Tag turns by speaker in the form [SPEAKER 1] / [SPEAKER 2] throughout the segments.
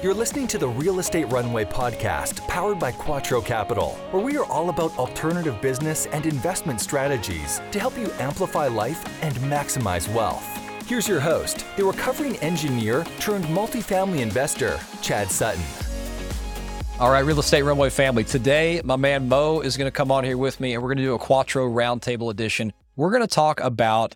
[SPEAKER 1] You're listening to the Real Estate Runway podcast, powered by Quattro Capital, where we are all about alternative business and investment strategies to help you amplify life and maximize wealth. Here's your host, the recovering engineer turned multifamily investor, Chad Sutton.
[SPEAKER 2] All right, Real Estate Runway family. Today, my man Mo is going to come on here with me, and we're going to do a Quattro Roundtable edition. We're going to talk about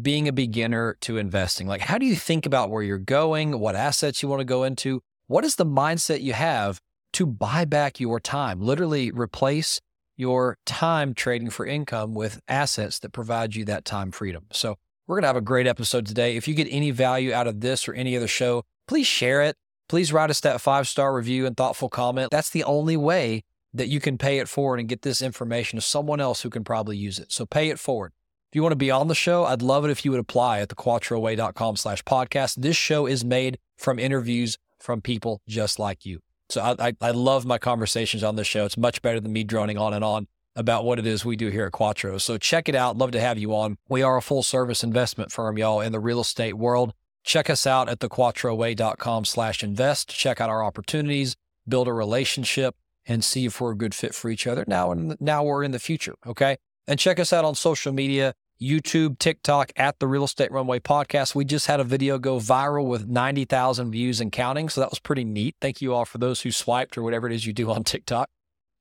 [SPEAKER 2] being a beginner to investing? Like, how do you think about where you're going, what assets you want to go into? What is the mindset you have to buy back your time? Literally replace your time trading for income with assets that provide you that time freedom. So, we're going to have a great episode today. If you get any value out of this or any other show, please share it. Please write us that five star review and thoughtful comment. That's the only way that you can pay it forward and get this information to someone else who can probably use it. So, pay it forward. If you want to be on the show, I'd love it if you would apply at thequattroway.com slash podcast. This show is made from interviews from people just like you. So I, I, I, love my conversations on this show. It's much better than me droning on and on about what it is we do here at Quattro. So check it out. Love to have you on. We are a full service investment firm, y'all, in the real estate world. Check us out at thequattroway.com slash invest. Check out our opportunities, build a relationship, and see if we're a good fit for each other now and now we're in the future. Okay. And check us out on social media YouTube, TikTok at the Real Estate Runway podcast. We just had a video go viral with 90,000 views and counting. So that was pretty neat. Thank you all for those who swiped or whatever it is you do on TikTok.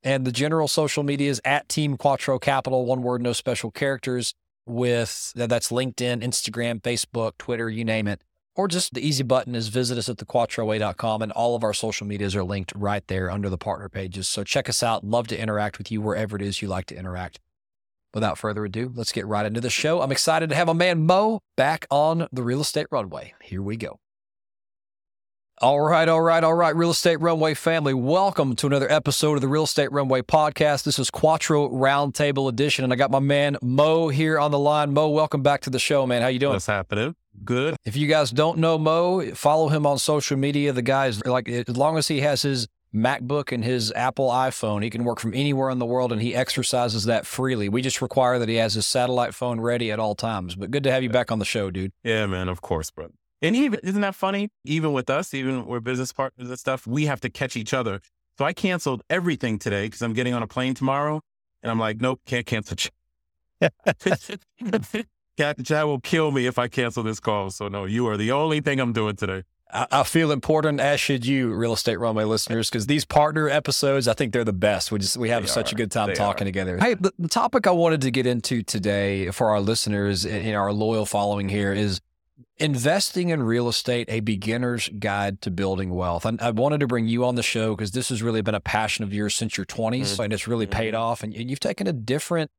[SPEAKER 2] And the general social media is at Team Quattro Capital, one word, no special characters, with that's LinkedIn, Instagram, Facebook, Twitter, you name it. Or just the easy button is visit us at thequattroway.com and all of our social medias are linked right there under the partner pages. So check us out. Love to interact with you wherever it is you like to interact without further ado, let's get right into the show. I'm excited to have a man Mo back on the real estate runway. Here we go. All right, all right, all right, Real Estate Runway family. Welcome to another episode of the Real Estate Runway podcast. This is Quattro Roundtable Edition, and I got my man Mo here on the line. Mo, welcome back to the show, man. How you doing?
[SPEAKER 3] What's happening? Good.
[SPEAKER 2] If you guys don't know Mo, follow him on social media. The guy's like, as long as he has his MacBook and his Apple iPhone. He can work from anywhere in the world and he exercises that freely. We just require that he has his satellite phone ready at all times. But good to have you back on the show, dude.
[SPEAKER 3] Yeah, man, of course, bro. And even isn't that funny? Even with us, even we're business partners and stuff, we have to catch each other. So I canceled everything today because I'm getting on a plane tomorrow. And I'm like, nope, can't cancel. Captain Chad will kill me if I cancel this call. So no, you are the only thing I'm doing today.
[SPEAKER 2] I, feel important, as should you, real estate runway listeners, because these partner episodes, I think they're the best. We just we have they such are. a good time they talking are. together. Hey, the, the topic I wanted to get into today for our listeners in our loyal following here is investing in real estate, a beginner's guide to building wealth. And I wanted to bring you on the show because this has really been a passion of yours since your 20s, mm-hmm. and it's really paid mm-hmm. off. And you've taken a different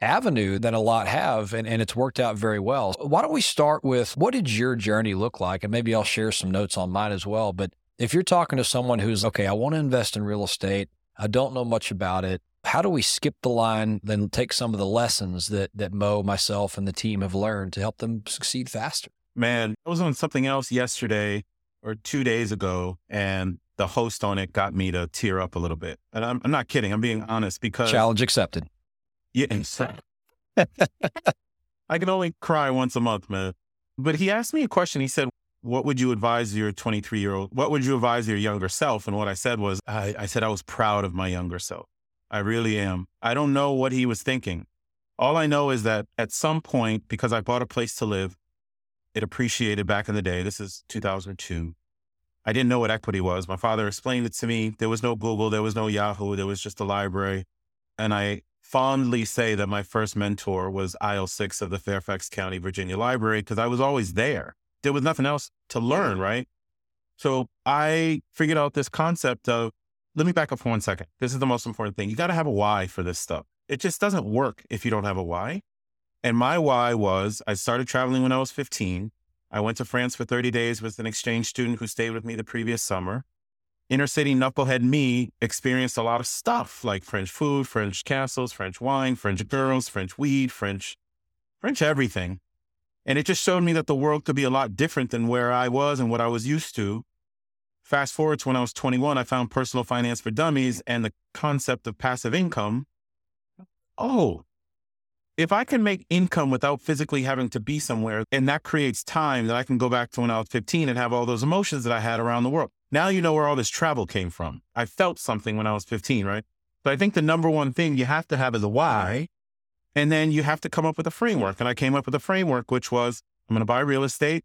[SPEAKER 2] avenue than a lot have, and, and it's worked out very well. Why don't we start with what did your journey look like? And maybe I'll share some notes on mine as well. But if you're talking to someone who's, okay, I want to invest in real estate, I don't know much about it. How do we skip the line, then take some of the lessons that, that Mo, myself, and the team have learned to help them succeed faster?
[SPEAKER 3] Man, I was on something else yesterday or two days ago, and the host on it got me to tear up a little bit. And I'm, I'm not kidding. I'm being honest because
[SPEAKER 2] challenge accepted.
[SPEAKER 3] Yeah. I can only cry once a month, man. But he asked me a question. He said, What would you advise your 23 year old? What would you advise your younger self? And what I said was, I, I said I was proud of my younger self. I really am. I don't know what he was thinking. All I know is that at some point, because I bought a place to live, it appreciated back in the day. This is 2002. I didn't know what equity was. My father explained it to me. There was no Google, there was no Yahoo, there was just a library. And I fondly say that my first mentor was aisle six of the Fairfax County, Virginia Library, because I was always there. There was nothing else to learn, mm-hmm. right? So I figured out this concept of let me back up for one second. This is the most important thing. You got to have a why for this stuff. It just doesn't work if you don't have a why. And my why was I started traveling when I was 15. I went to France for 30 days with an exchange student who stayed with me the previous summer inner city knucklehead me experienced a lot of stuff like French food, French castles, French wine, French girls, French weed, French, French everything. And it just showed me that the world could be a lot different than where I was and what I was used to. Fast forward to when I was 21, I found personal finance for dummies and the concept of passive income. Oh, if I can make income without physically having to be somewhere, and that creates time that I can go back to when I was 15 and have all those emotions that I had around the world. Now you know where all this travel came from. I felt something when I was 15, right? So I think the number one thing you have to have is a why. And then you have to come up with a framework. And I came up with a framework, which was I'm going to buy real estate.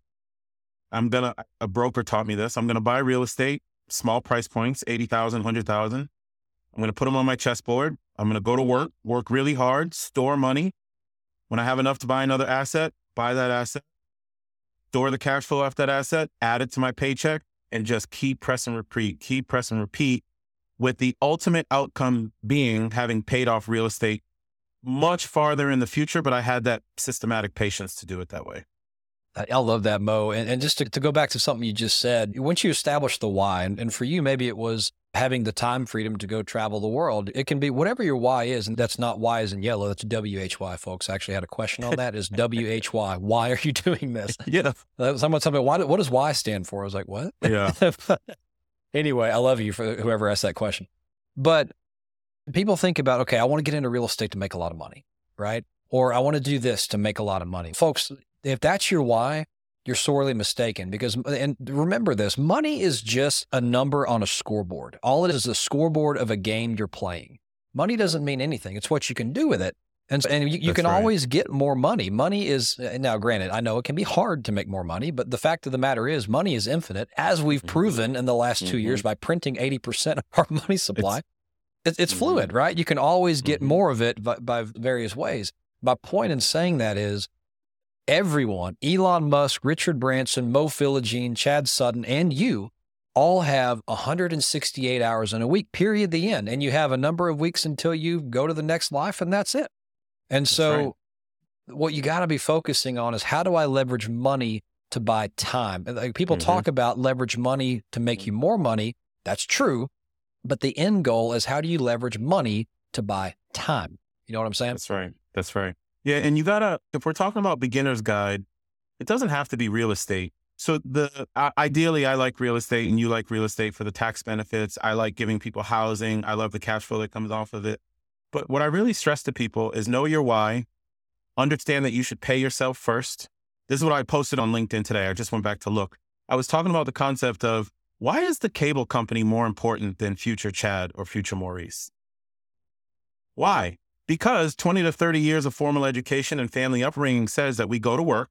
[SPEAKER 3] I'm going to, a broker taught me this. I'm going to buy real estate, small price points, 80,000, 100,000. I'm going to put them on my chessboard. I'm going to go to work, work really hard, store money. When I have enough to buy another asset, buy that asset, store the cash flow off that asset, add it to my paycheck, and just keep press and repeat, keep press and repeat with the ultimate outcome being having paid off real estate much farther in the future, but I had that systematic patience to do it that way.
[SPEAKER 2] I love that, Mo. And, and just to, to, go back to something you just said, once you establish the why, and, and for you, maybe it was having the time freedom to go travel the world. It can be whatever your why is, and that's not why is in yellow. That's W H Y, folks. I actually had a question on that. Is W H Y? Why are you doing this?
[SPEAKER 3] Yeah.
[SPEAKER 2] Someone told me why. What does Y stand for? I was like, what?
[SPEAKER 3] Yeah.
[SPEAKER 2] anyway, I love you for whoever asked that question. But people think about, okay, I want to get into real estate to make a lot of money, right? Or I want to do this to make a lot of money. Folks, if that's your why, you're sorely mistaken because, and remember this money is just a number on a scoreboard. All it is is a scoreboard of a game you're playing. Money doesn't mean anything, it's what you can do with it. And, and you, you can right. always get more money. Money is, uh, now granted, I know it can be hard to make more money, but the fact of the matter is, money is infinite, as we've mm-hmm. proven in the last 2 mm-hmm. years by printing 80% of our money supply. It's, it's, it's mm-hmm. fluid, right? You can always get mm-hmm. more of it by, by various ways. My point in saying that is, everyone, Elon Musk, Richard Branson, Mo Philogene, Chad Sutton, and you all have 168 hours in a week, period, the end. And you have a number of weeks until you go to the next life, and that's it. And that's so, right. what you got to be focusing on is how do I leverage money to buy time? Like people mm-hmm. talk about leverage money to make you more money. That's true. But the end goal is how do you leverage money to buy time? You know what I'm saying?
[SPEAKER 3] That's right. That's right. Yeah, and you gotta if we're talking about beginner's guide, it doesn't have to be real estate. So the uh, ideally, I like real estate, and you like real estate for the tax benefits. I like giving people housing. I love the cash flow that comes off of it. But what I really stress to people is know your why. Understand that you should pay yourself first. This is what I posted on LinkedIn today. I just went back to look. I was talking about the concept of why is the cable company more important than future Chad or future Maurice? Why? Because 20 to 30 years of formal education and family upbringing says that we go to work,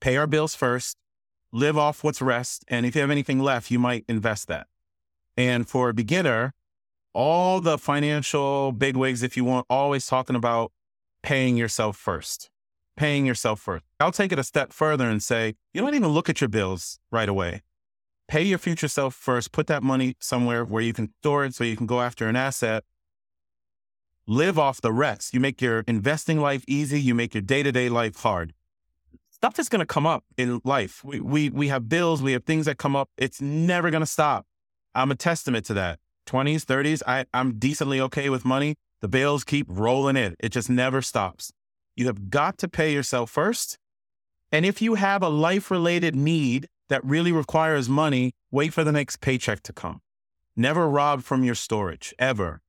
[SPEAKER 3] pay our bills first, live off what's rest, and if you have anything left, you might invest that. And for a beginner, all the financial bigwigs, if you want, always talking about paying yourself first, paying yourself first. I'll take it a step further and say, you don't even look at your bills right away. Pay your future self first. Put that money somewhere where you can store it so you can go after an asset live off the rest. You make your investing life easy. You make your day to day life hard. Stuff is going to come up in life. We, we, we have bills. We have things that come up. It's never going to stop. I'm a testament to that. 20s, 30s, I, I'm decently okay with money. The bills keep rolling in. It just never stops. You have got to pay yourself first. And if you have a life related need that really requires money, wait for the next paycheck to come. Never rob from your storage, ever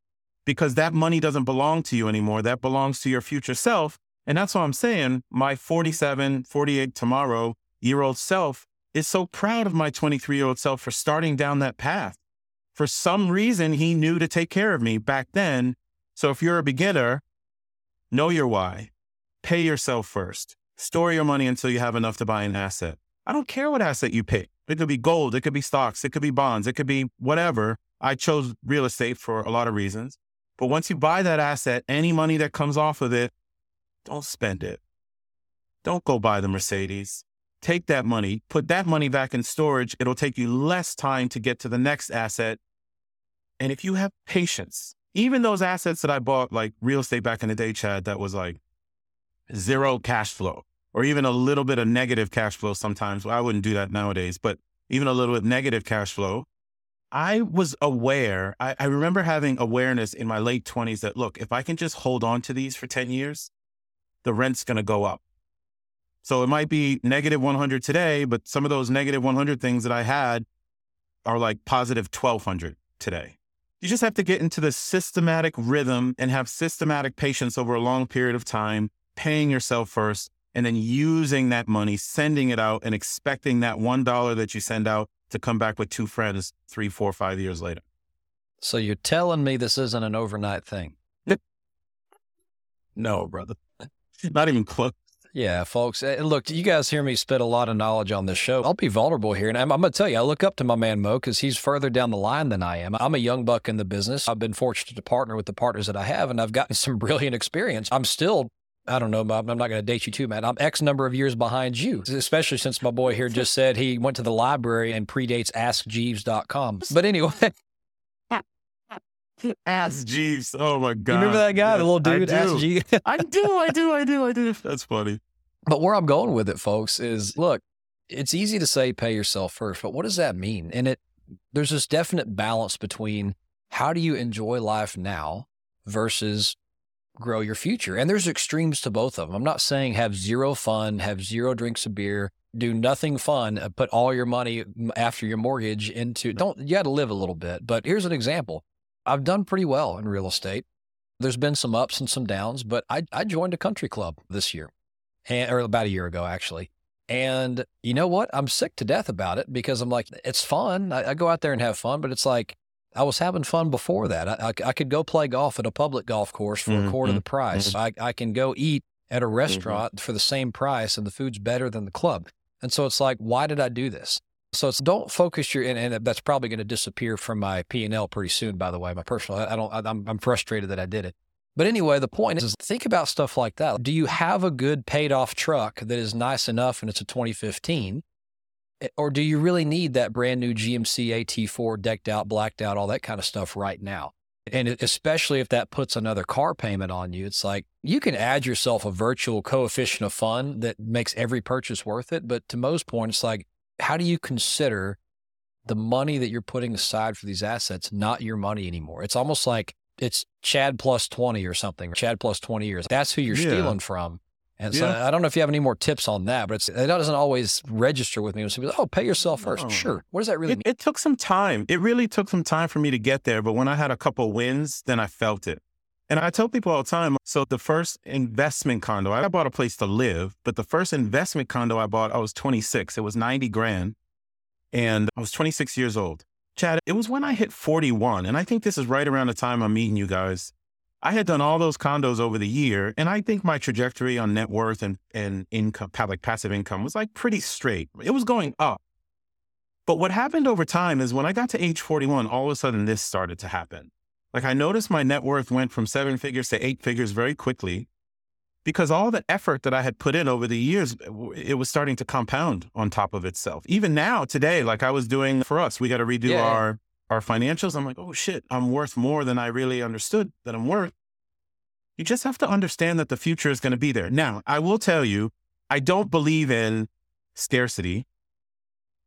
[SPEAKER 3] because that money doesn't belong to you anymore. That belongs to your future self. And that's what I'm saying. My 47, 48 tomorrow year old self is so proud of my 23 year old self for starting down that path. For some reason, he knew to take care of me back then. So if you're a beginner, know your why. Pay yourself first. Store your money until you have enough to buy an asset. I don't care what asset you pick. It could be gold, it could be stocks, it could be bonds, it could be whatever. I chose real estate for a lot of reasons. But once you buy that asset, any money that comes off of it, don't spend it. Don't go buy the Mercedes. Take that money, put that money back in storage. It'll take you less time to get to the next asset. And if you have patience, even those assets that I bought, like real estate back in the day, Chad, that was like zero cash flow or even a little bit of negative cash flow sometimes. Well, I wouldn't do that nowadays, but even a little bit negative cash flow, I was aware, I, I, remember having awareness in my late 20s that, look, if I can just hold on to these for 10 years, the rent's going to go up. So it might be negative 100 today, but some of those negative 100 things that I had are like positive 1200 today. You just have to get into the systematic rhythm and have systematic patience over a long period of time, paying yourself first, and then using that money, sending it out, and expecting that $1 that you send out to come back with two friends three, four, five years later.
[SPEAKER 2] So you're telling me this isn't an overnight thing?
[SPEAKER 3] no, brother. Not even close.
[SPEAKER 2] Yeah, folks. And look, you guys hear me spit a lot of knowledge on this show. I'll be vulnerable here. And I'm, I'm going to tell you, I look up to my man Mo because he's further down the line than I am. I'm a young buck in the business. I've been fortunate to partner with the partners that I have, and I've gotten some brilliant experience. I'm still I don't know, I'm not going to date you too, man. I'm X number of years behind you, especially since my boy here just said he went to the library and predates AskJeeves.com. But anyway.
[SPEAKER 3] Ask Jeeves. Oh my God.
[SPEAKER 2] You remember that guy, yes, the little dude?
[SPEAKER 3] Ask
[SPEAKER 2] Jeeves.
[SPEAKER 3] I do, I do, I do, I do. That's funny.
[SPEAKER 2] But where I'm going with it, folks, is look, it's easy to say pay yourself first, but what does that mean? And it there's this definite balance between how do you enjoy life now versus grow your future. And there's extremes to both of them. I'm not saying have zero fun, have zero drinks of beer, do nothing fun, uh, put all your money after your mortgage into don't you got to live a little bit. But here's an example. I've done pretty well in real estate. There's been some ups and some downs, but I, I joined a country club this year, and, or about a year ago, actually. And you know what? I'm sick to death about it because I'm like, it's fun. I, I go out there and have fun, but it's like, I was having fun before that. I, I, I, could go play golf at a public golf course for mm-hmm. a quarter of the price. Mm-hmm. I, I can go eat at a mm-hmm. restaurant mm-hmm. for the same price and the food's better than the club. And so it's like, why did I do this? So it's don't focus your, and, and that's probably going to disappear from my P&L pretty soon, by the way, my personal, I, I don't, I, I'm, I'm frustrated that I did it. But anyway, the point is, is think about stuff like that. Do you have a good paid off truck that is nice enough and it's a 2015? Eh, or do you really need that brand new GMC AT4 decked out, blacked out, all that kind of stuff right now? And especially if that puts another car payment on you, it's like you can add yourself a virtual coefficient of fun that makes every purchase worth it. But to Mo's point, it's like, how do you consider the money that you're putting aside for these assets not your money anymore? It's almost like it's Chad plus 20 or something, or Chad plus 20 years. That's who you're yeah. stealing from. And so yeah. I don't know if you have any more tips on that, but it doesn't always register with me. When people, oh, pay yourself first. No. Sure. What does that really
[SPEAKER 3] it,
[SPEAKER 2] mean?
[SPEAKER 3] It took some time. It really took some time for me to get there. But when I had a couple wins, then I felt it. And I tell people all the time. So the first investment condo, I bought a place to live, but the first investment condo I bought, I was 26. It was 90 grand. And I was 26 years old. Chad, it was when I hit 41. And I think this is right around the time I'm meeting you guys. I had done all those condos over the year, and I think my trajectory on net worth and, and income, like passive income, was like pretty straight. It was going up. But what happened over time is when I got to age 41, all of a sudden this started to happen. Like I noticed my net worth went from seven figures to eight figures very quickly because all the effort that I had put in over the years, it was starting to compound on top of itself. Even now, today, like I was doing for us, we got to redo yeah. our our financials, I'm like, oh shit, I'm worth more than I really understood that I'm worth. You just have to understand that the future is going to be there. Now, I will tell you, I don't believe in scarcity.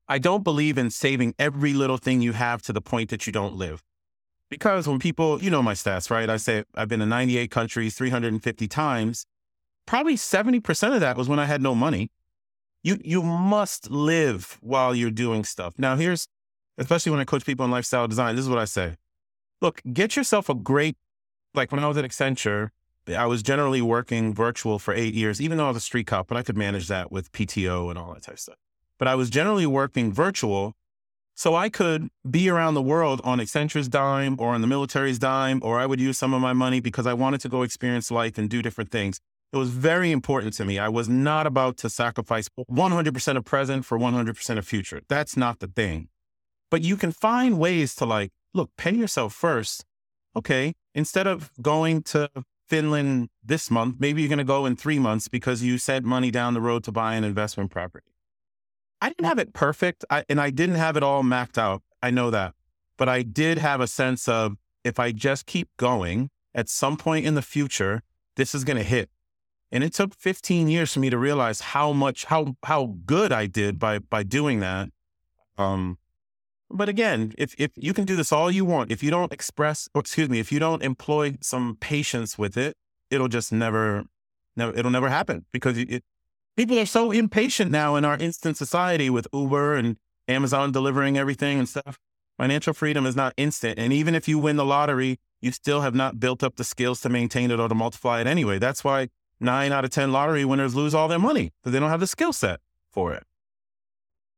[SPEAKER 3] I don't believe in saving every little thing you have to the point that you don't live. Because when people, you know my stats, right? I say I've been in 98 countries 350 times. Probably 70% of that was when I had no money. You you must live while you're doing stuff. Now here's especially when I coach people in lifestyle design, this is what I say. Look, get yourself a great, like when I was at Accenture, I was generally working virtual for eight years, even though I was a street cop, but I could manage that with PTO and all that type of stuff. But I was generally working virtual. So I could be around the world on Accenture's dime or on the military's dime, or I would use some of my money because I wanted to go experience life and do different things. It was very important to me. I was not about to sacrifice 100% of present for 100% of future. That's not the thing. But you can find ways to like, look, pay yourself first. Okay. Instead of going to Finland this month, maybe you're going to go in three months because you sent money down the road to buy an investment property. I didn't have it perfect I, and I didn't have it all mapped out. I know that. But I did have a sense of if I just keep going, at some point in the future, this is going to hit. And it took 15 years for me to realize how much, how, how good I did by, by doing that. Um, but again, if, if you can do this all you want, if you don't express, excuse me, if you don't employ some patience with it, it'll just never, never, it'll never happen because it, people are so impatient now in our instant society with Uber and Amazon delivering everything and stuff. Financial freedom is not instant. And even if you win the lottery, you still have not built up the skills to maintain it or to multiply it anyway. That's why nine out of 10 lottery winners lose all their money because they don't have the skill set for it.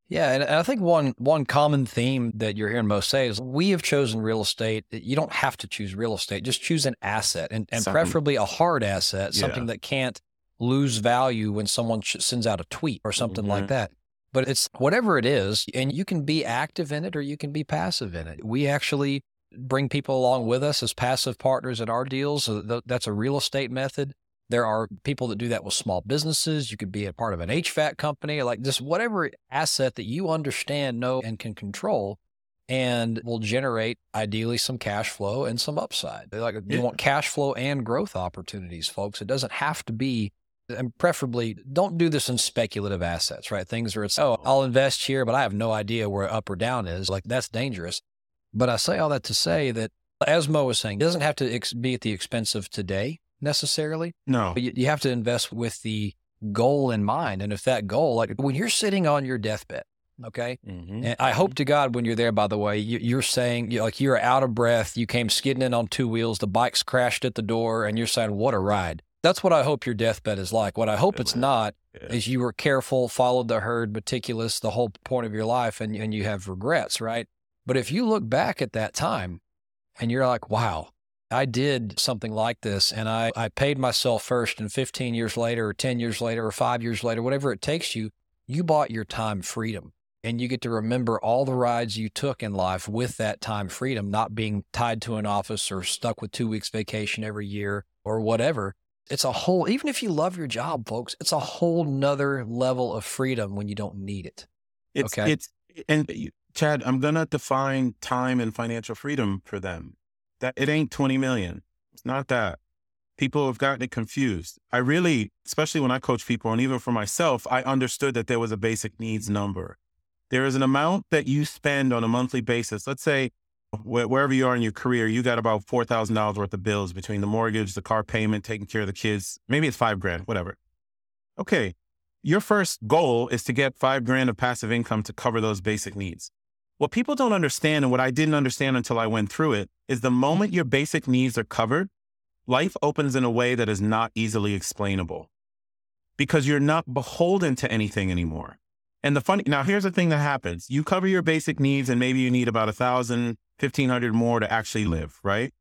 [SPEAKER 2] Yeah, and I think one one common theme that you're hearing most say is we have chosen real estate. You don't have to choose real estate; just choose an asset, and, and preferably a hard asset, something yeah. that can't lose value when someone sends out a tweet or something mm-hmm. like that. But it's whatever it is, and you can be active in it or you can be passive in it. We actually bring people along with us as passive partners in our deals. That's a real estate method. There are people that do that with small businesses. You could be a part of an HVAC company, like just whatever asset that you understand, know, and can control and will generate ideally some cash flow and some upside. Like you want cash flow and growth opportunities, folks. It doesn't have to be and preferably don't do this in speculative assets, right? Things where it's, oh, I'll invest here, but I have no idea where up or down is. Like that's dangerous. But I say all that to say that, as Mo was saying, it doesn't have to ex- be at the expense of today necessarily.
[SPEAKER 3] No.
[SPEAKER 2] You, you have to invest with the goal in mind. And if that goal, like when you're sitting on your deathbed, okay, mm-hmm. and I hope to God when you're there, by the way, you, are saying, you like you're out of breath, you came skidding in on two wheels, the bike's crashed at the door, and you're saying, what a ride. That's what I hope your deathbed is like. What I hope it's not yeah. is you were careful, followed the herd, meticulous the whole point of your life, and, and you have regrets, right? But if you look back at that time and you're like, wow, I did something like this and I, I paid myself first and 15 years later or 10 years later or five years later, whatever it takes you, you bought your time freedom and you get to remember all the rides you took in life with that time freedom, not being tied to an office or stuck with two weeks vacation every year or whatever. It's a whole, even if you love your job, folks, it's a whole nother level of freedom when you don't need it.
[SPEAKER 3] It's, okay. It's, and uh, Chad, I'm going to define time and financial freedom for them that it ain't 20 million. It's not that. People have gotten it confused. I really, especially when I coach people and even for myself, I understood that there was a basic needs number. There is an amount that you spend on a monthly basis. Let's say wherever you are in your career, you got about $4,000 worth of bills between the mortgage, the car payment, taking care of the kids. Maybe it's five grand, whatever. Okay. Your first goal is to get five grand of passive income to cover those basic needs. What people don't understand, and what I didn't understand until I went through it, is the moment your basic needs are covered, life opens in a way that is not easily explainable because you're not beholden to anything anymore. And the funny, now here's the thing that happens. You cover your basic needs and maybe you need about a thousand, fifteen hundred more to actually live, right?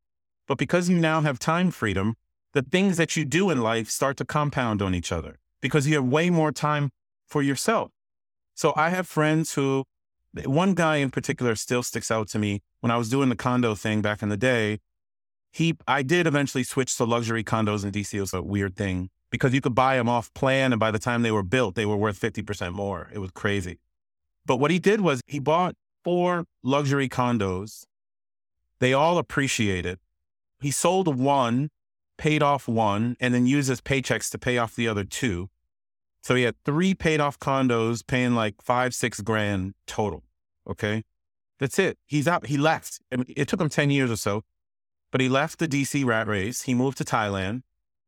[SPEAKER 3] But because you now have time freedom, the things that you do in life start to compound on each other because you have way more time for yourself. So I have friends who one guy in particular still sticks out to me. When I was doing the condo thing back in the day, he I did eventually switch to luxury condos in DC. It was a weird thing because you could buy them off plan, and by the time they were built, they were worth fifty percent more. It was crazy. But what he did was he bought four luxury condos. They all appreciated. He sold one, paid off one, and then used his paychecks to pay off the other two. So he had three paid off condos paying like five, six grand total. Okay. That's it. He's out. He left. I mean, it took him 10 years or so, but he left the DC rat race. He moved to Thailand.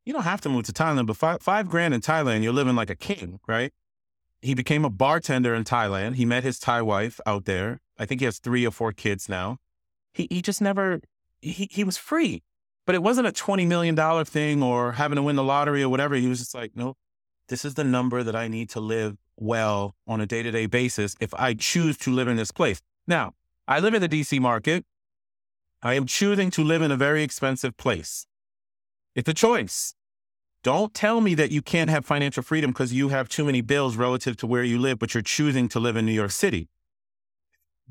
[SPEAKER 3] You don't have to move to Thailand, but five, five grand in Thailand, you're living like a king, right? He became a bartender in Thailand. He met his Thai wife out there. I think he has three or four kids now. He, he just never, he, he was free, but it wasn't a $20 million thing or having to win the lottery or whatever. He was just like, no, this is the number that I need to live well on a day to day basis if I choose to live in this place. Now, I live in the DC market. I am choosing to live in a very expensive place. It's a choice. Don't tell me that you can't have financial freedom because you have too many bills relative to where you live, but you're choosing to live in New York City.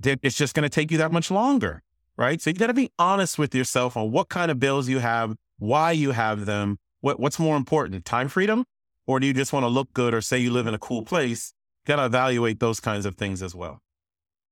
[SPEAKER 3] It's just going to take you that much longer, right? So you got to be honest with yourself on what kind of bills you have, why you have them, what, what's more important, time freedom or do you just want to look good or say you live in a cool place? Got to evaluate those kinds of things as well.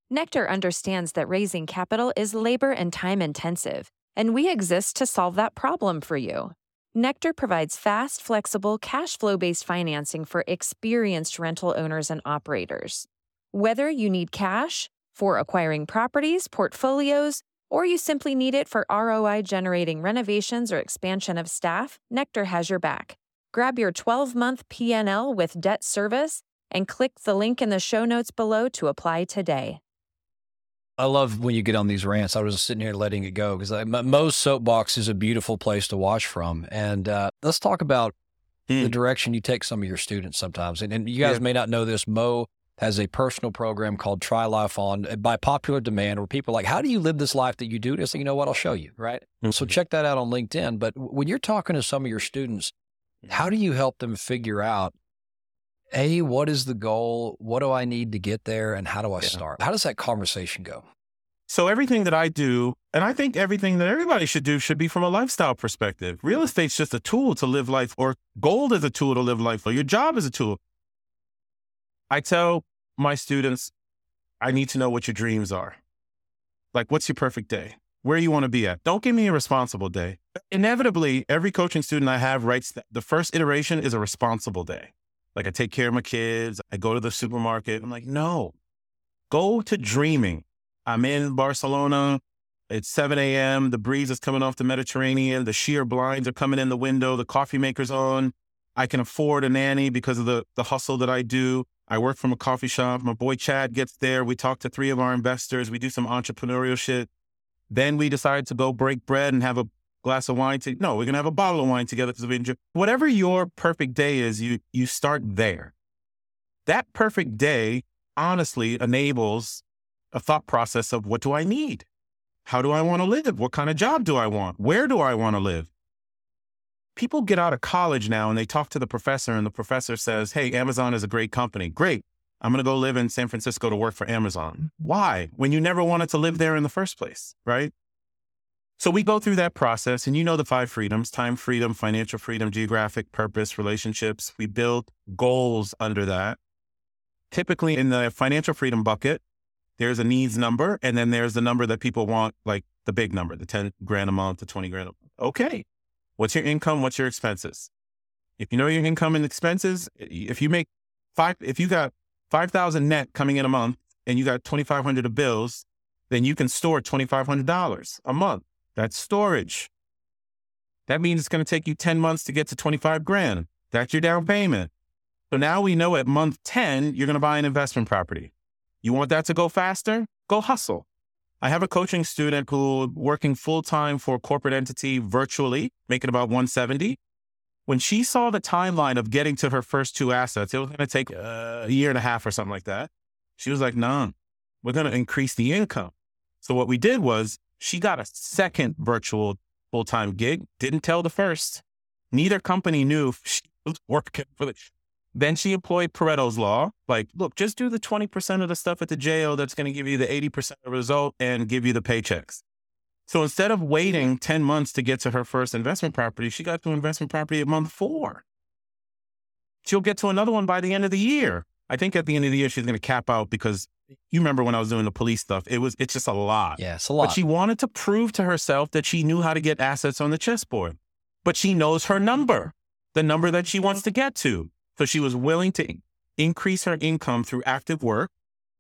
[SPEAKER 4] Nectar understands that raising capital is labor and time intensive, and we exist to solve that problem for you. Nectar provides fast, flexible, cash flow based financing for experienced rental owners and operators. Whether you need cash for acquiring properties, portfolios, or you simply need it for ROI generating renovations or expansion of staff, Nectar has your back. Grab your 12 month PNL with debt service and click the link in the show notes below to apply today.
[SPEAKER 2] I love when you get on these rants. I was sitting here letting it go because Mo's soapbox is a beautiful place to watch from. And uh, let's talk about mm. the direction you take some of your students sometimes. And, and you guys yeah. may not know this. Mo has a personal program called Try Life On uh, by popular demand where people are like, how do you live this life that you do? And it's like, you know what? I'll show you. Right. Mm-hmm. So check that out on LinkedIn. But when you're talking to some of your students, how do you help them figure out a, what is the goal? What do I need to get there? And how do I yeah. start? How does that conversation go?
[SPEAKER 3] So everything that I do, and I think everything that everybody should do should be from a lifestyle perspective. Real estate's just a tool to live life, or gold is a tool to live life, or your job is a tool. I tell my students, I need to know what your dreams are. Like, what's your perfect day? Where you want to be at? Don't give me a responsible day. Inevitably, every coaching student I have writes that the first iteration is a responsible day. Like, I take care of my kids, I go to the supermarket. I'm like, no, go to dreaming I'm in Barcelona. It's 7 a.m. The breeze is coming off the Mediterranean. The sheer blinds are coming in the window. The coffee maker's on. I can afford a nanny because of the, the hustle that I do. I work from a coffee shop. My boy Chad gets there. We talk to three of our investors. We do some entrepreneurial shit. Then we decide to go break bread and have a glass of wine. To, no, we're going to have a bottle of wine together because we enjoy. Whatever your perfect day is, you, you start there. That perfect day honestly enables a thought process of what do I need? How do I want to live? What kind of job do I want? Where do I want to live? People get out of college now and they talk to the professor, and the professor says, Hey, Amazon is a great company. Great. I'm going to go live in San Francisco to work for Amazon. Why? When you never wanted to live there in the first place, right? So we go through that process, and you know the five freedoms time freedom, financial freedom, geographic purpose, relationships. We build goals under that. Typically, in the financial freedom bucket, there's a needs number, and then there's the number that people want, like the big number, the 10 grand a month, the 20 grand. Okay. What's your income? What's your expenses? If you know your income and expenses, if you make five, if you got 5,000 net coming in a month and you got 2,500 of bills, then you can store $2,500 a month. That's storage. That means it's going to take you 10 months to get to 25 grand. That's your down payment. So now we know at month 10, you're going to buy an investment property. You want that to go faster? Go hustle. I have a coaching student who working full time for a corporate entity virtually, making about 170. When she saw the timeline of getting to her first two assets, it was going to take a year and a half or something like that. She was like, "Nah, we're going to increase the income." So what we did was she got a second virtual full time gig. Didn't tell the first. Neither company knew she was working for the. Then she employed Pareto's law. Like, look, just do the 20% of the stuff at the jail that's going to give you the 80% of the result and give you the paychecks. So instead of waiting 10 months to get to her first investment property, she got to investment property at month four. She'll get to another one by the end of the year. I think at the end of the year, she's going to cap out because you remember when I was doing the police stuff, it was, it's just a lot.
[SPEAKER 2] Yeah, it's a lot.
[SPEAKER 3] But she wanted to prove to herself that she knew how to get assets on the chessboard, but she knows her number, the number that she wants to get to. So she was willing to increase her income through active work.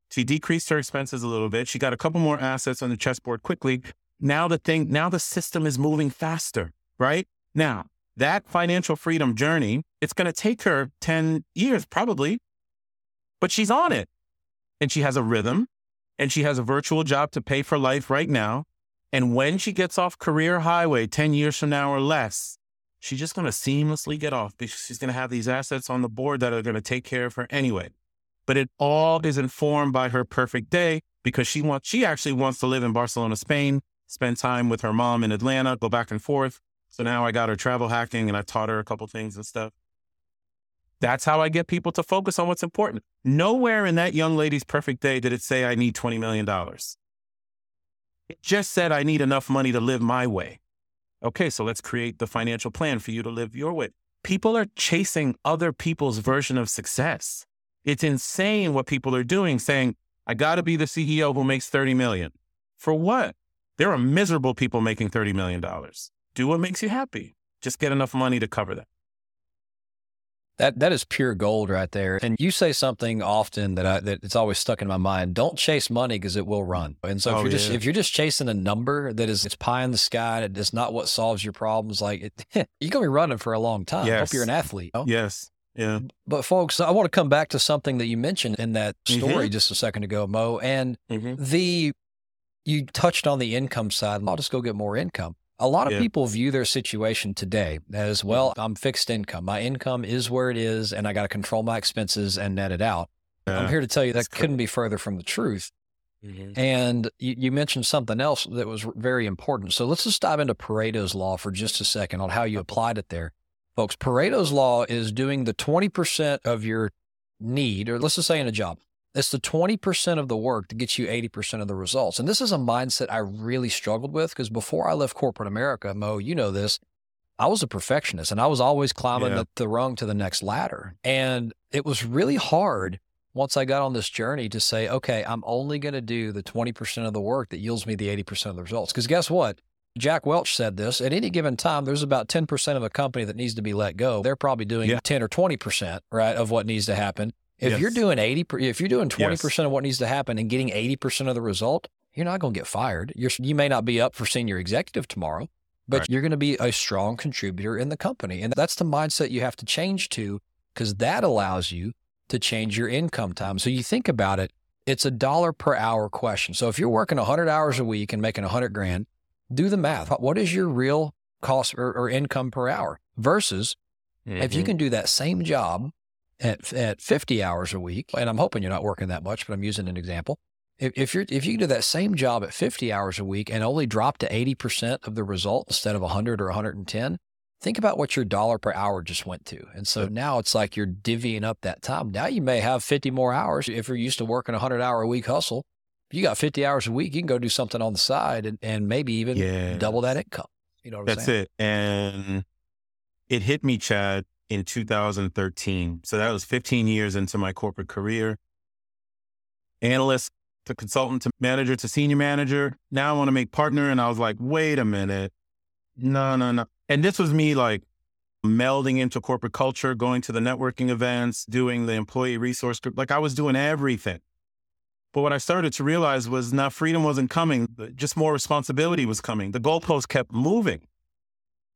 [SPEAKER 3] She decreased her expenses a little bit. She got a couple more assets on the chessboard quickly. Now the thing, now the system is moving faster, right? Now, that financial freedom journey, it's going to take her 10 years probably, but she's on it. And she has a rhythm and she has a virtual job to pay for life right now. And when she gets off career highway 10 years from now or less, she's just going to seamlessly get off because she's going to have these assets on the board that are going to take care of her anyway. But it all is informed by her perfect day because she wants, she actually wants to live in Barcelona, Spain, spend time with her mom in Atlanta, go back and forth. So now I got her travel hacking and I taught her a couple things and stuff. That's how I get people to focus on what's important. Nowhere in that young lady's perfect day did it say, I need $20 million. It just said, I need enough money to live my way. Okay, so let's create the financial plan for you to live your way. People are chasing other people's version of success. It's insane what people are doing, saying, I got to be the CEO who makes 30 million. For what? There are miserable people making $30 million. Do what makes you happy. Just get enough money to cover that.
[SPEAKER 2] That that is pure gold right there. And you say something often that I that it's always stuck in my mind. Don't chase money because it will run. And so if oh, you're just if you're just chasing a number that is it's pie in the sky, it is not what solves your problems. Like it, you're gonna be running for a long time. Yes. I hope you're an athlete. You know?
[SPEAKER 3] Yes. Yeah.
[SPEAKER 2] But folks, I want to come back to something that you mentioned in that story mm-hmm. just a second ago, Mo, and mm-hmm. the you touched on the income side. I'll just go get more income. A lot of yeah. people view their situation today as well, I'm fixed income. My income is where it is, and I got to control my expenses and net it out. I'm here to tell you that couldn't be further from the truth. Mm-hmm. And you, you, mentioned something else that was very important. So let's just dive into Pareto's law for just a second on how you applied it there. Folks, Pareto's law is doing the 20% of your need, or let's just say in a job, it's the 20% of the work that gets you 80% of the results. And this is a mindset I really struggled with because before I left corporate America, Mo, you know this, I was a perfectionist and I was always climbing yeah. the, the rung to the next ladder. And it was really hard once I got on this journey to say, okay, I'm only going to do the 20% of the work that yields me the 80% of the results. Because guess what? Jack Welch said this at any given time, there's about 10% of a company that needs to be let go. They're probably doing yeah. 10 or 20%, right, of what needs to happen. If yes. you're doing 80, if you're doing 20% yes. of what needs to happen and getting 80% of the result, you're not going to get fired. You're, you may not be up for senior executive tomorrow, but right. you're going to be a strong contributor in the company. And that's the mindset you have to change to because that allows you to change your income time. So you think about it, it's a dollar per hour question. So if you're working 100 hours a week and making 100 grand, do the math. What is your real cost or, or income per hour versus mm-hmm. if you mm-hmm. can do that same job at, at 50 hours a week, and I'm hoping you're not working that much, but I'm using an example. If, if you're if you can do that same job at 50 hours a week and only drop to 80% of the result instead of 100 or 110, think about what your dollar per hour just went to. And so now it's like you're divvying up that time. Now you may have 50 more hours. If you're used to working a 100 hour a week hustle, if you got 50 hours a week, you can go do something on the side and, and maybe even double that income. You know
[SPEAKER 3] That's
[SPEAKER 2] saying?
[SPEAKER 3] it. And it hit me, Chad, in 2013. So that was 15 years into my corporate career. Analyst to consultant to manager to senior manager. Now I want to make partner. And I was like, wait a minute. No, no, no. And this was me like melding into corporate culture, going to the networking events, doing the employee resource group. Like I was doing everything. But what I started to realize was now freedom wasn't coming, just more responsibility was coming. The goalpost kept moving.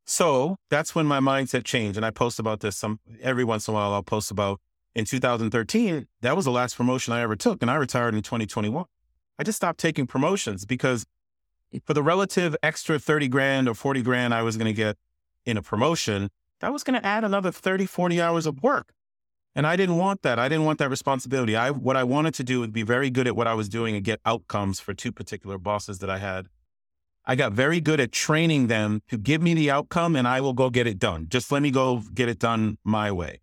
[SPEAKER 3] So that's when my mindset changed. And I post about this some every once in a while. I'll post about in 2013. That was the last promotion I ever took. And I retired in 2021. I just stopped taking promotions because for the relative extra 30 grand or 40 grand I was going to get in a promotion, that was going to add another 30, 40 hours of work. And I didn't want that. I didn't want that responsibility. I what I wanted to do was be very good at what I was doing and get outcomes for two particular bosses that I had I got very good at training them to give me the outcome and I will go get it done. Just let me go get it done my way.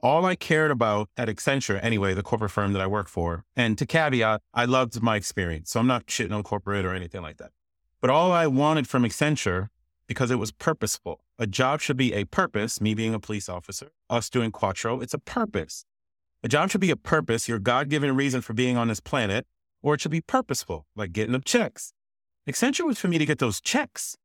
[SPEAKER 3] All I cared about at Accenture, anyway, the corporate firm that I work for, and to caveat, I loved my experience. So I'm not shitting on corporate or anything like that. But all I wanted from Accenture, because it was purposeful, a job should be a purpose, me being a police officer, us doing Quattro, it's a purpose. A job should be a purpose, your God given reason for being on this planet, or it should be purposeful, like getting up checks, Accenture was for me to get those checks.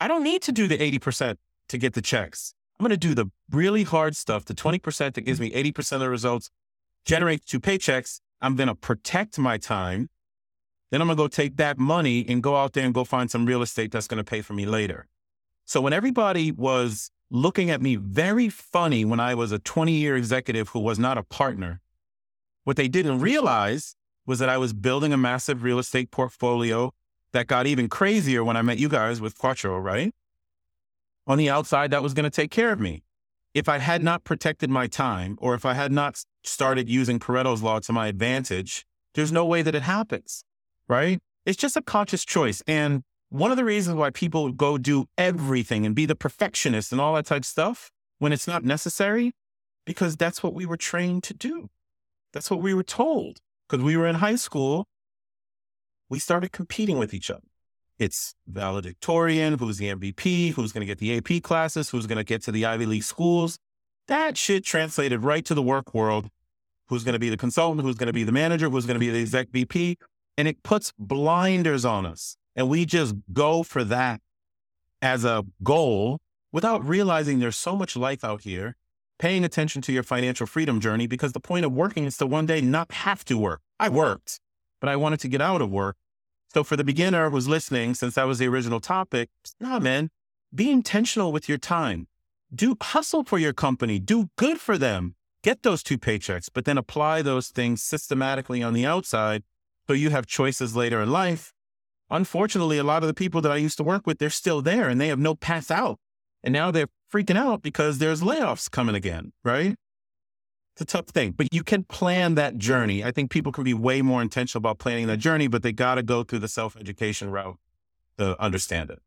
[SPEAKER 3] I don't need to do the 80% to get the checks. I'm going to do the really hard stuff, the 20% that gives me 80% of the results, generate two paychecks. I'm going to protect my time. Then I'm going to go take that money and go out there and go find some real estate that's going to pay for me later. So when everybody was looking at me very funny when I was a 20 year executive who was not a partner, what they didn't realize was that I was building a massive real estate portfolio that got even crazier when I met you guys with Quattro, right? On the outside, that was going to take care of me. If I had not protected my time or if I had not started using Pareto's law to my advantage, there's no way that it happens, right? It's just a conscious choice. And one of the reasons why people go do everything and be the perfectionist and all that type stuff when it's not necessary, because that's what we were trained to do. That's what we were told. Because we were in high school we started competing with each other. It's valedictorian, who's the MVP, who's going to get the AP classes, who's going to get to the Ivy League schools. That shit translated right to the work world. Who's going to be the consultant, who's going to be the manager, who's going to be the exec VP. And it puts blinders on us. And we just go for that as a goal without realizing there's so much life out here, paying attention to your financial freedom journey because the point of working is to one day not have to work. I worked but I wanted to get out of work. So for the beginner who's listening, since that was the original topic, nah, man, be intentional with your time. Do hustle for your company. Do good for them. Get those two paychecks, but then apply those things systematically on the outside so you have choices later in life. Unfortunately, a lot of the people that I used to work with, they're still there and they have no path out. And now they're freaking out because there's layoffs coming again, right? It's a tough thing, but you can plan that journey. I think people can be way more intentional about planning that journey, but they got to go through the self education route to understand it.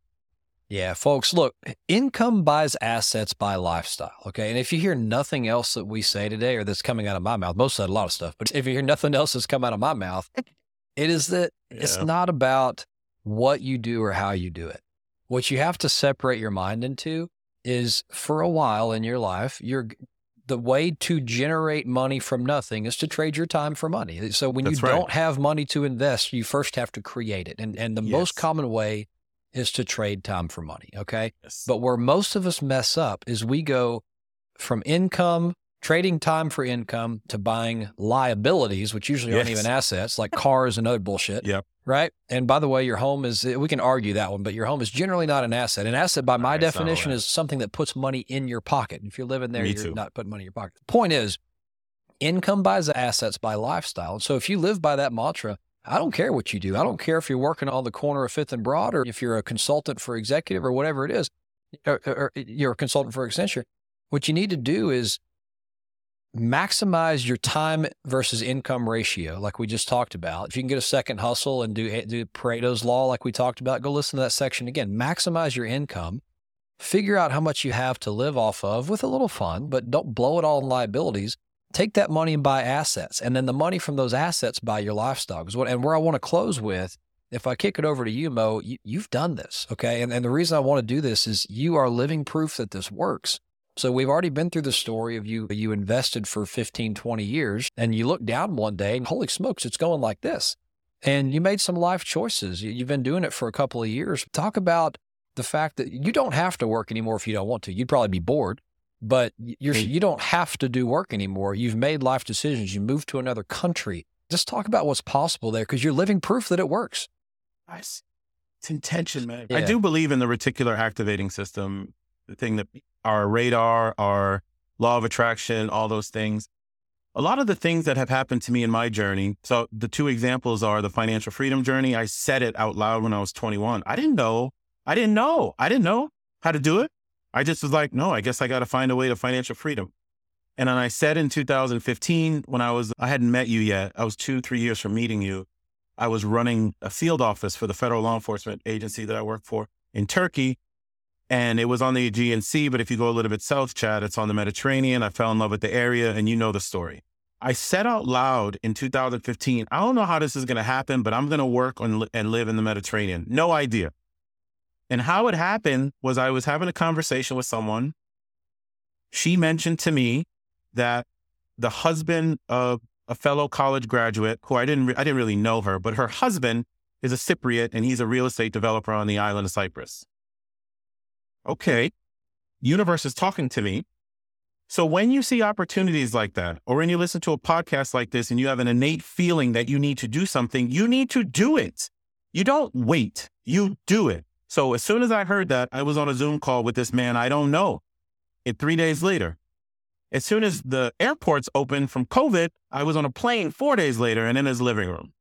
[SPEAKER 2] Yeah, folks, look, income buys assets by lifestyle. Okay. And if you hear nothing else that we say today or that's coming out of my mouth, most said a lot of stuff, but if you hear nothing else that's come out of my mouth, it is that yeah. it's not about what you do or how you do it. What you have to separate your mind into is for a while in your life, you're the way to generate money from nothing is to trade your time for money. So when That's you right. don't have money to invest, you first have to create it. And and the yes. most common way is to trade time for money. Okay. Yes. But where most of us mess up is we go from income, trading time for income to buying liabilities, which usually yes. aren't even assets, like cars and other bullshit.
[SPEAKER 3] Yep.
[SPEAKER 2] Right. And by the way, your home is, we can argue that one, but your home is generally not an asset. An asset, by my definition, is something that puts money in your pocket. If you're living there, Me you're too. not putting money in your pocket. The point is, income buys assets by lifestyle. So if you live by that mantra, I don't care what you do. I don't care if you're working on the corner of Fifth and Broad or if you're a consultant for executive or whatever it is, or, or you're a consultant for Accenture. What you need to do is maximize your time versus income ratio, like we just talked about. If you can get a second hustle and do, do Pareto's law, like we talked about, go listen to that section again. Maximize your income, figure out how much you have to live off of with a little fun, but don't blow it all in liabilities take that money and buy assets. And then the money from those assets buy your lifestyle. And where I want to close with, if I kick it over to you, Mo, you, have done this. Okay. And, and the reason I want to do this is you are living proof that this works. So we've already been through the story of you, you invested for 15, 20 years and you look down one day and holy smokes, it's going like this. And you made some life choices. You've been doing it for a couple of years. Talk about the fact that you don't have to work anymore if you don't want to. You'd probably be bored but you're, you don't have to do work anymore. You've made life decisions. You moved to another country. Just talk about what's possible there because you're living proof that it works.
[SPEAKER 3] Nice. It's intention, man. Yeah. I do believe in the reticular activating system, the thing that our radar, our law of attraction, all those things. A lot of the things that have happened to me in my journey. So the two examples are the financial freedom journey. I said it out loud when I was 21. I didn't know. I didn't know. I didn't know how to do it. I just was like, no, I guess I got to find a way to financial freedom. And then I said in 2015, when I was, I hadn't met you yet. I was two, three years from meeting you. I was running a field office for the federal law enforcement agency that I work for in Turkey. And it was on the Aegean Sea, but if you go a little bit south, Chad, it's on the Mediterranean. I fell in love with the area and you know the story. I said out loud in 2015, I don't know how this is going to happen, but I'm going to work on, and live in the Mediterranean. No idea. And how it happened was I was having a conversation with someone. She mentioned to me that the husband of a fellow college graduate who I didn't, re- I didn't really know her, but her husband is a Cypriot and he's a real estate developer on the island of Cyprus. Okay. Universe is talking to me. So when you see opportunities like that, or when you listen to a podcast like this and you have an innate feeling that you need to do something, you need to do it. You don't wait. You do it. So as soon as I heard that, I was on a Zoom call with this man I don't know. And three days later, as soon as the airports opened from COVID, I was on a plane four days later and in his living room.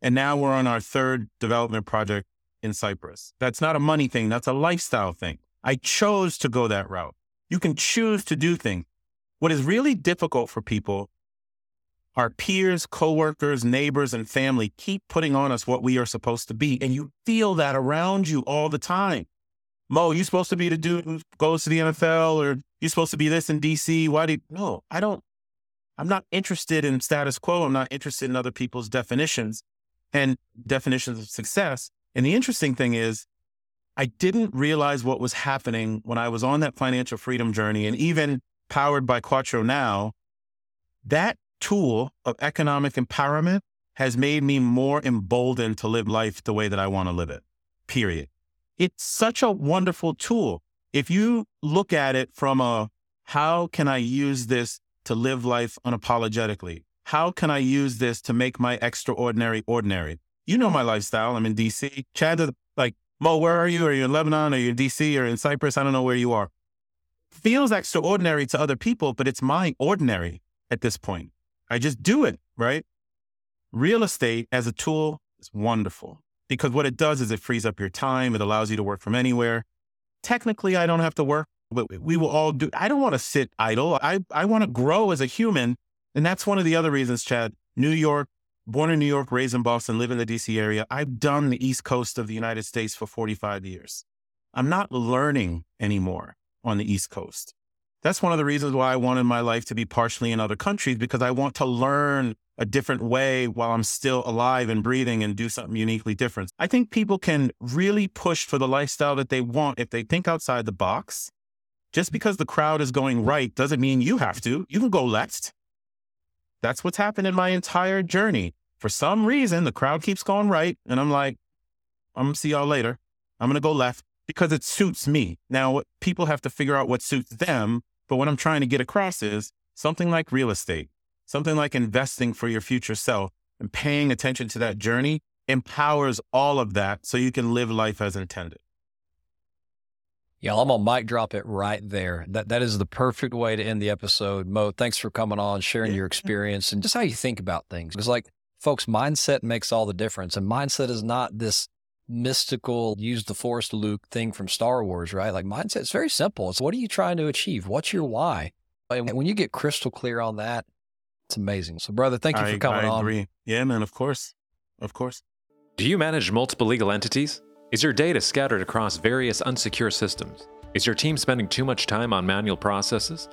[SPEAKER 3] And now we're on our third development project in Cyprus. That's not a money thing, that's a lifestyle thing. I chose to go that route. You can choose to do things. What is really difficult for people our peers, coworkers, neighbors, and family keep putting on us what we are supposed to be. And you feel that around you all the time. Mo, you're supposed to be the dude who goes to the NFL or you're supposed to be this in DC. Why do you? No, I don't. I'm not interested in status quo. I'm not interested in other people's definitions and definitions of success. And the interesting thing is, I didn't realize what was happening when I was on that financial freedom journey and even powered by Quattro now. That tool of economic empowerment has made me more emboldened to live life the way that I want to live it, period. It's such a wonderful tool. If you look at it from a how can I use this to live life unapologetically? How can I use this to make my extraordinary ordinary? You know my lifestyle. I'm in DC. Chad, like, Mo, where are you? Are you in Lebanon? Are you in DC or in Cyprus? I don't know where you are. Feels extraordinary to other people, but it's my ordinary at this point. I just do it, right? Real estate as a tool is wonderful because what it does is it frees up your time. It allows you to work from anywhere. Technically, I don't have to work but we will all do. I don't want to sit idle. I, I want to grow as a human. And that's one of the other reasons, Chad. New York, born in New York, raised in Boston, live in the DC area. I've done the East Coast of the United States for 45 years. I'm not learning anymore on the East Coast. That's one of the reasons why I wanted my life to be partially in other countries because I want to learn a different way while I'm still alive and breathing and do something uniquely different. I think people can really push for the lifestyle that they want if they think outside the box. Just because the crowd is going right doesn't mean you have to. You can go left. That's what's happened in my entire journey. For some reason, the crowd keeps going right. And I'm like, I'm to see y'all later. I'm going to go left because it suits me. Now, people have to figure out what suits them. But what I'm trying to get across is something like real estate, something like investing for your future self and paying attention to that journey empowers all of that so you can live life as intended.
[SPEAKER 2] Yeah, I'm gonna mic drop it right there. That that is the perfect way to end the episode. Mo, thanks for coming on, sharing your experience and just how you think about things. Because like folks, mindset makes all the difference. And mindset is not this mystical use the force Luke thing from Star Wars, right? Like mindset is very simple. It's what are you trying to achieve? What's your why? And when you get crystal clear on that, it's amazing. So brother, thank you
[SPEAKER 3] I,
[SPEAKER 2] for coming
[SPEAKER 3] I
[SPEAKER 2] on.
[SPEAKER 3] agree. Yeah, man, of course. Of course.
[SPEAKER 5] Do you manage multiple legal entities? Is your data scattered across various unsecure systems? Is your team spending too much time on manual processes?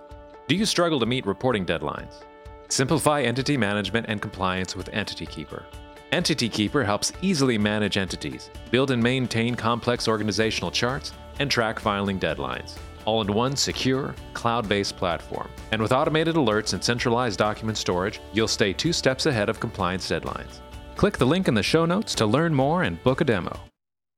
[SPEAKER 5] Do you struggle to meet reporting deadlines? Simplify entity management and compliance with Entity Keeper. Entity Keeper helps easily manage entities, build and maintain complex organizational charts, and track filing deadlines, all in one secure, cloud based platform. And with automated alerts and centralized document storage, you'll stay two steps ahead of compliance deadlines. Click the link in the show notes to learn more and book a demo.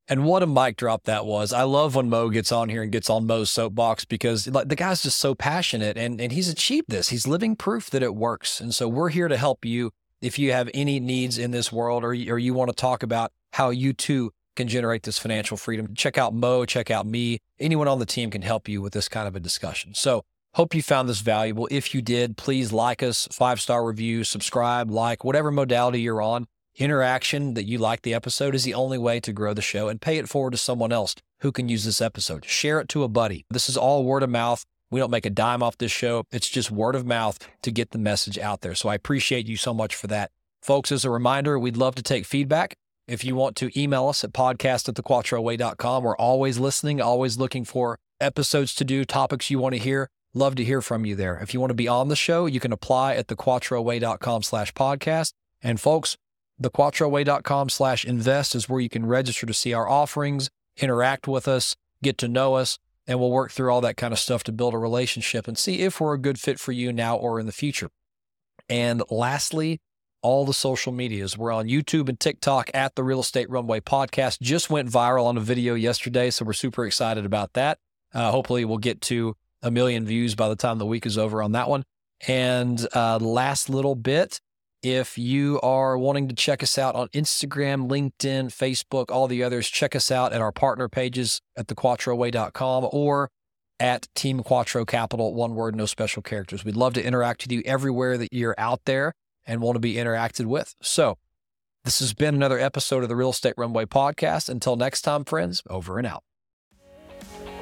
[SPEAKER 2] And what a mic drop that was. I love when Mo gets on here and gets on Mo's soapbox because like the guy's just so passionate and, and he's achieved this. He's living proof that it works. And so we're here to help you if you have any needs in this world or, or you want to talk about how you too can generate this financial freedom. Check out Mo, check out me. Anyone on the team can help you with this kind of a discussion. So hope you found this valuable. If you did, please like us, five star review, subscribe, like whatever modality you're on interaction that you like the episode is the only way to grow the show and pay it forward to someone else who can use this episode. Share it to a buddy. This is all word of mouth. We don't make a dime off this show. It's just word of mouth to get the message out there. So I appreciate you so much for that. Folks, as a reminder, we'd love to take feedback. If you want to email us at podcast at thequattroway.com, we're always listening, always looking for episodes to do, topics you want to hear. Love to hear from you there. If you want to be on the show, you can apply at thequattroway.com slash podcast. And folks, thequattroway.com slash invest is where you can register to see our offerings, interact with us, get to know us, and we'll work through all that kind of stuff to build a relationship and see if we're a good fit for you now or in the future. And lastly, all the social medias. We're on YouTube and TikTok at the Real Estate Runway Podcast. Just went viral on a video yesterday, so we're super excited about that. Uh, hopefully, we'll get to a million views by the time the week is over on that one. And uh, last little bit, if you are wanting to check us out on Instagram, LinkedIn, Facebook, all the others, check us out at our partner pages at thequattroway.com or at Team Quattro Capital, one word, no special characters. We'd love to interact with you everywhere that you're out there and want to be interacted with. So, this has been another episode of the Real Estate Runway podcast. Until next time, friends, over and out.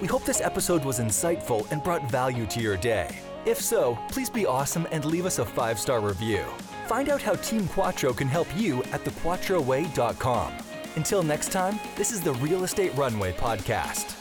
[SPEAKER 1] We hope this episode was insightful and brought value to your day. If so, please be awesome and leave us a five star review. Find out how Team Quattro can help you at thequattroway.com. Until next time, this is the Real Estate Runway Podcast.